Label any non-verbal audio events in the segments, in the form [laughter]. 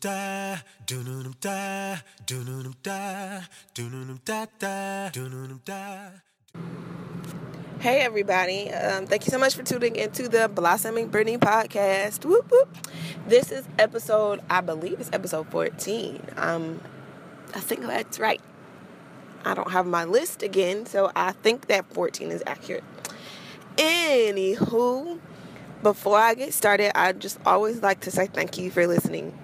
da, da, da, da da, da. Hey everybody! Um, thank you so much for tuning into the Blossoming Brittany podcast. Whoop whoop! This is episode, I believe, it's episode fourteen. Um, I think that's right. I don't have my list again, so I think that fourteen is accurate. Anywho, before I get started, I just always like to say thank you for listening.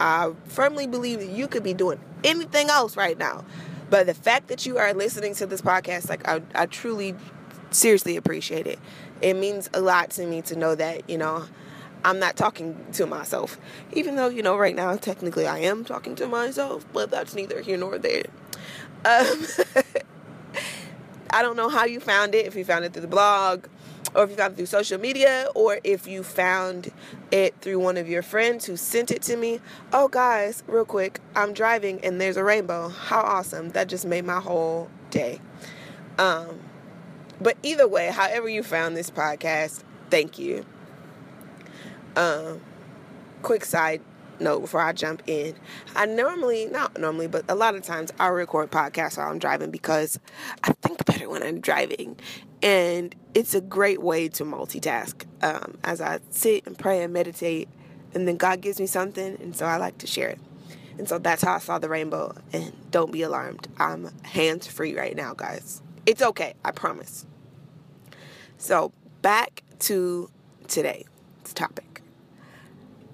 I firmly believe that you could be doing anything else right now, but the fact that you are listening to this podcast, like I, I truly, seriously appreciate it. It means a lot to me to know that you know I'm not talking to myself, even though you know right now technically I am talking to myself, but that's neither here nor there. Um, [laughs] I don't know how you found it. If you found it through the blog, or if you found it through social media, or if you found it through one of your friends who sent it to me. Oh, guys, real quick, I'm driving and there's a rainbow. How awesome! That just made my whole day. Um, but either way, however you found this podcast, thank you. Um, quick side note before I jump in. I normally, not normally, but a lot of times I record podcasts while I'm driving because I think when I'm driving. And it's a great way to multitask um, as I sit and pray and meditate. And then God gives me something, and so I like to share it. And so that's how I saw the rainbow. And don't be alarmed. I'm hands free right now, guys. It's okay, I promise. So back to today's topic.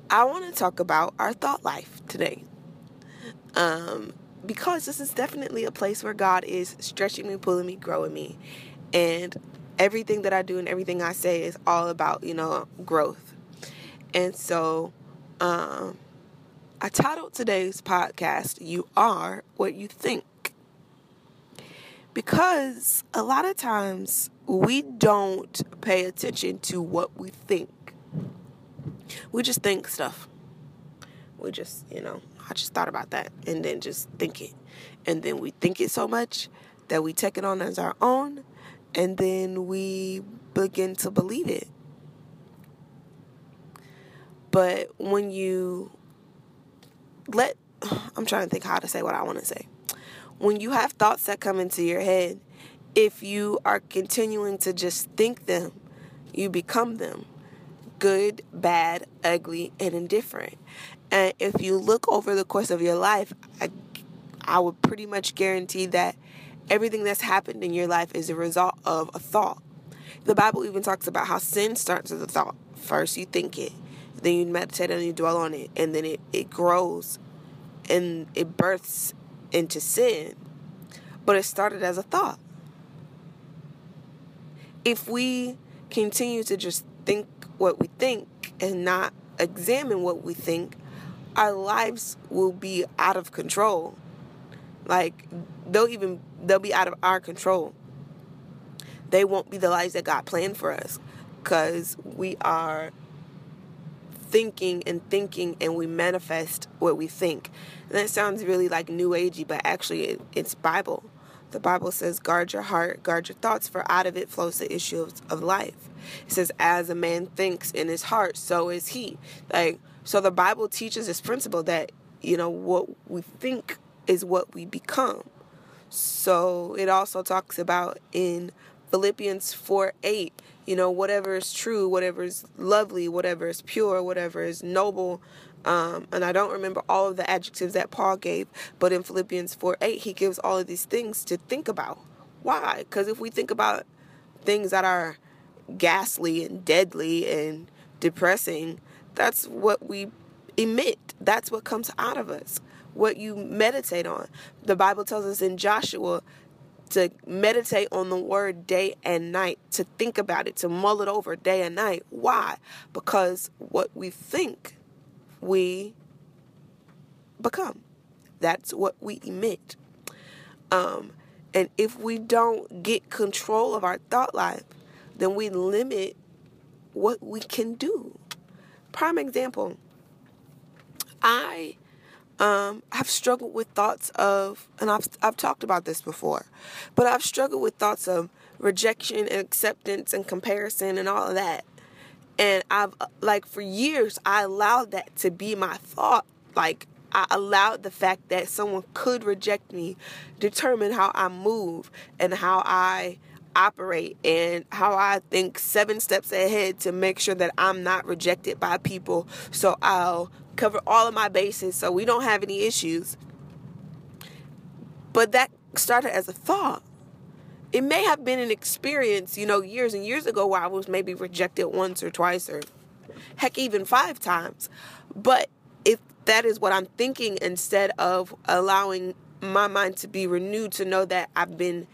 I want to talk about our thought life today. Um, because this is definitely a place where God is stretching me, pulling me, growing me. And everything that I do and everything I say is all about, you know, growth. And so um, I titled today's podcast, You Are What You Think. Because a lot of times we don't pay attention to what we think we just think stuff. We just, you know, I just thought about that and then just think it. And then we think it so much that we take it on as our own and then we begin to believe it. But when you let, [sighs] I'm trying to think how to say what I want to say. When you have thoughts that come into your head, if you are continuing to just think them, you become them good, bad, ugly, and indifferent. And if you look over the course of your life, I, I would pretty much guarantee that everything that's happened in your life is a result of a thought. The Bible even talks about how sin starts with a thought. First, you think it, then you meditate and you dwell on it, and then it, it grows and it births into sin. But it started as a thought. If we continue to just think what we think and not examine what we think, our lives will be out of control. Like they'll even they'll be out of our control. They won't be the lives that God planned for us cuz we are thinking and thinking and we manifest what we think. And that sounds really like new agey, but actually it, it's Bible. The Bible says, guard your heart, guard your thoughts, for out of it flows the issue of, of life. It says, as a man thinks in his heart, so is he. Like, so the Bible teaches this principle that, you know, what we think is what we become. So it also talks about in Philippians 4 8, you know, whatever is true, whatever is lovely, whatever is pure, whatever is noble, um, and I don't remember all of the adjectives that Paul gave, but in Philippians 4 8, he gives all of these things to think about. Why? Because if we think about things that are ghastly and deadly and depressing, that's what we emit. That's what comes out of us, what you meditate on. The Bible tells us in Joshua to meditate on the word day and night, to think about it, to mull it over day and night. Why? Because what we think we become. That's what we emit. Um, and if we don't get control of our thought life, then we limit what we can do. Prime example I um, have struggled with thoughts of, and I've, I've talked about this before, but I've struggled with thoughts of rejection and acceptance and comparison and all of that. And I've, like, for years, I allowed that to be my thought Like I allowed the fact that someone could reject me determine how I move and how I operate and how I think seven steps ahead to make sure that I'm not rejected by people. So I'll cover all of my bases so we don't have any issues. But that started as a thought. It may have been an experience, you know, years and years ago where I was maybe rejected once or twice or heck, even five times. But if that is what I'm thinking instead of allowing my mind to be renewed to know that I've been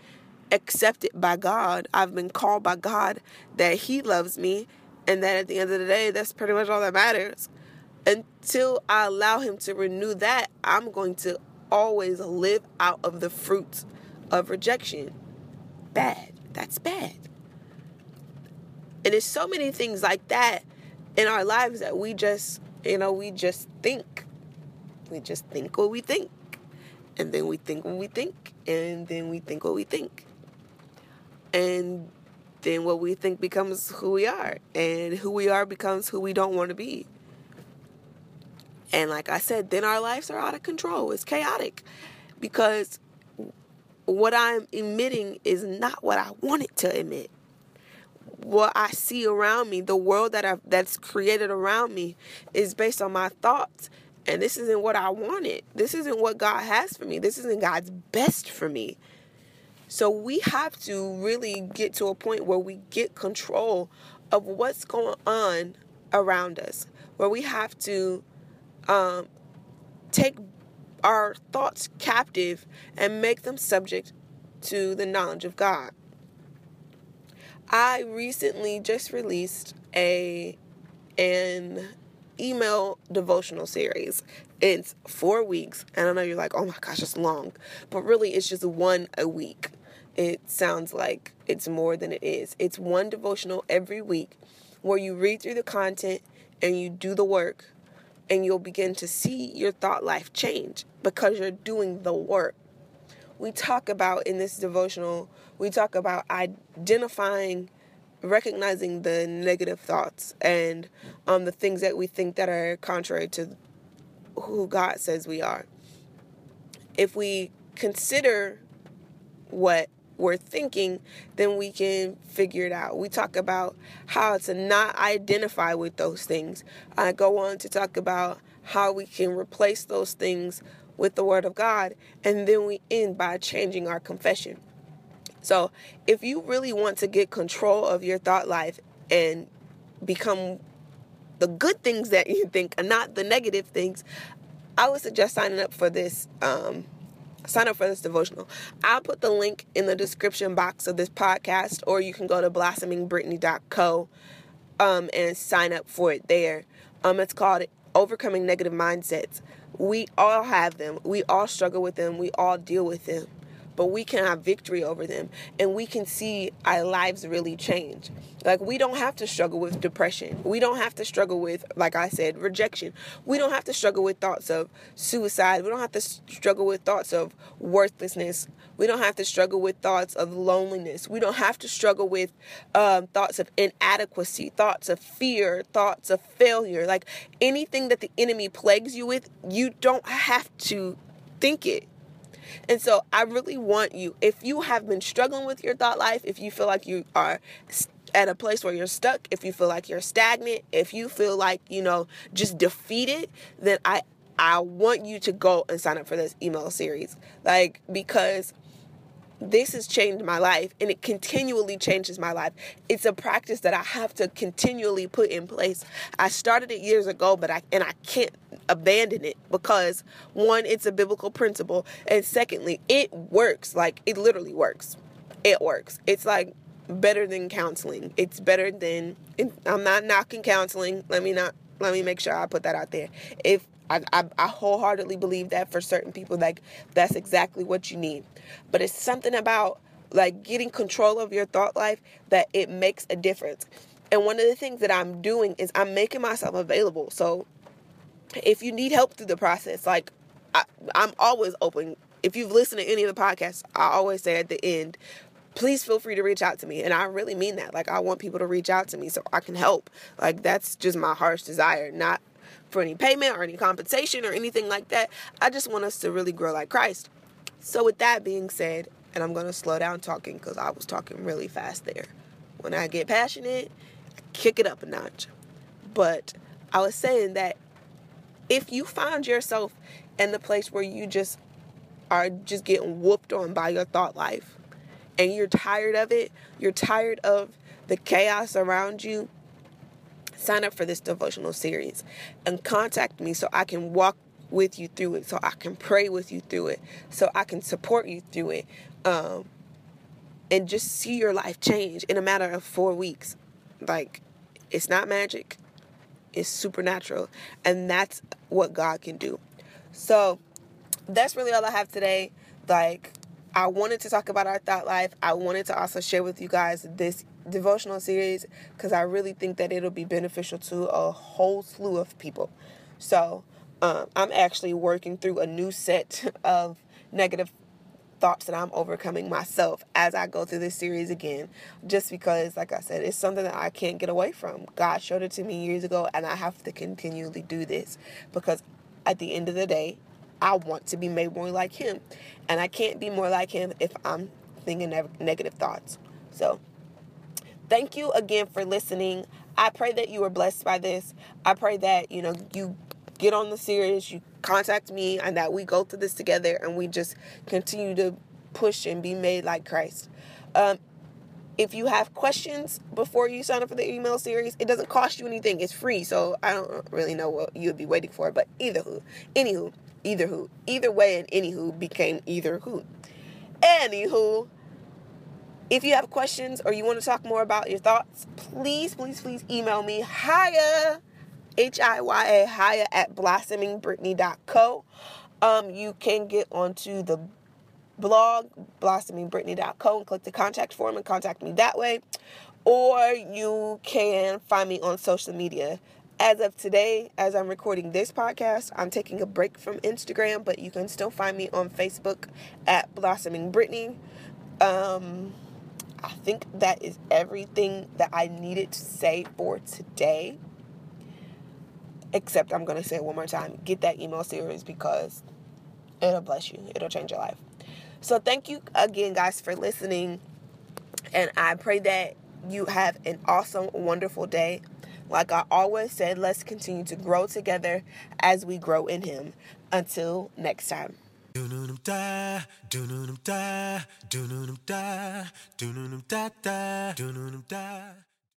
accepted by God. I've been called by God that He loves me, and that at the end of the day, that's pretty much all that matters. Until I allow Him to renew that, I'm going to always live out of the fruits of rejection. Bad. That's bad. And there's so many things like that in our lives that we just, you know, we just think. We just think what we think. And then we think what we think. And then we think what we think and then what we think becomes who we are. And who we are becomes who we don't want to be. And like i said then our lives are out of control. It's chaotic. Because what i'm emitting is not what i wanted to emit. What i see around me the world that i that's created around me is based on my thoughts. And this isn't what i wanted. This isn't what god has for me. This isn't god's best for me so we have to really get to a point where we get control of what's going on around us, where we have to um, take our thoughts captive and make them subject to the knowledge of God. I recently just released a an email devotional series. It's four weeks, and I know you're like, oh my gosh, it's long, but really, it's just one a week it sounds like it's more than it is. It's one devotional every week where you read through the content and you do the work and you'll begin to see your thought life change because you're doing the work. We talk about in this devotional, we talk about identifying, recognizing the negative thoughts and um, the things that we think that are contrary to who God says we are. If we consider what we're thinking, then we can figure it out. We talk about how to not identify with those things. I go on to talk about how we can replace those things with the Word of God, and then we end by changing our confession. So, if you really want to get control of your thought life and become the good things that you think and not the negative things, I would suggest signing up for this um, sign up for this devotional. I'll put the link in the description box of this podcast, or you can go to blossomingbrittany.co um, and sign up for it there. Um, it's called Overcoming Negative Mindsets. We all have them. We all struggle with them. We all deal with them but we can have victory over them and we can see our lives really change. Like, we don't have to struggle with depression. We don't have to struggle with, like I said, rejection. We don't have to struggle with thoughts of suicide. We don't have to struggle with thoughts of worthlessness. We don't have to struggle with thoughts of loneliness. We don't have to struggle with um, thoughts of inadequacy, thoughts of fear, thoughts of failure. Like anything that the enemy plagues you with, you don't have to think it. And so I really want you, if you have been struggling with your thought life, if you feel like you are at a place where you're stuck, if you feel like you're stagnant, if you feel like, you know, just defeated, then I I want you to go and sign up for this email series. Like because this has changed my life and it continually changes my life. It's a practice that I have to continually put in place. I started it years ago, but I and I can't abandon it because one, it's a biblical principle, and secondly, it works. Like it literally works. It works. It's like better than counseling. It's better than I'm not knocking counseling. Let me not let me make sure I put that out there. If I, I, I, wholeheartedly believe that for certain people, like that's exactly what you need. But it's something about like getting control of your thought life that it makes a difference. And one of the things that I'm doing is I'm making myself available. So if you need help through the process, like I, I'm always open. If you've listened to any of the podcasts, I always say at the end, please feel free to reach out to me. And I really mean that. Like I want people to reach out to me so I can help. Like that's just my heart's desire, not for any payment or any compensation or anything like that. I just want us to really grow like Christ. So, with that being said, and I'm going to slow down talking because I was talking really fast there. When I get passionate, I kick it up a notch. But I was saying that if you find yourself in the place where you just are just getting whooped on by your thought life and you're tired of it, you're tired of the chaos around you, sign up for this devotional series and contact me so I can walk with you through it, so I can pray with you through it, so I can support you through it, um, and just see your life change in a matter of four weeks. Like, it's not magic, it's supernatural, and that's what God can do. So, that's really all I have today. Like, I wanted to talk about our thought life. I wanted to also share with you guys this devotional series because I really think that it'll be beneficial to a whole slew of people. So, um, I'm actually working through a new set [laughs] of negative thoughts that I'm overcoming myself as I go through this series again. Just because, like I said, it's something that I can't get away from. God showed it to me years ago, and I have to continually do this because at the end of the day, I want to be made more like him. And I can't be more like him if I'm thinking negative thoughts. So, thank you again for listening. I pray that you were blessed by this. I pray that, you know, you get on the series, you contact me, and that we go through this together and we just continue to push and be made like Christ. Um, if you have questions before you sign up for the email series, it doesn't cost you anything. It's free, so I don't really know what you would be waiting for. But either who, anywho, either who. Either way and anywho became either who. Anywho, if you have questions or you want to talk more about your thoughts, please, please, please email me hiya, H I Y A, hiya at blossomingbrittany.co. Um, you can get onto the blog, blossomingbrittany.co, and click the contact form and contact me that way. Or you can find me on social media as of today, as I'm recording this podcast, I'm taking a break from Instagram, but you can still find me on Facebook at Blossoming Brittany. Um, I think that is everything that I needed to say for today. Except I'm going to say it one more time. Get that email series because it'll bless you, it'll change your life. So, thank you again, guys, for listening. And I pray that you have an awesome, wonderful day. Like I always said, let's continue to grow together as we grow in Him. Until next time. Doo-noo-num da, doo-noo-num da, doo-noo-num da, doo-noo-num da da, doo-noo-num da.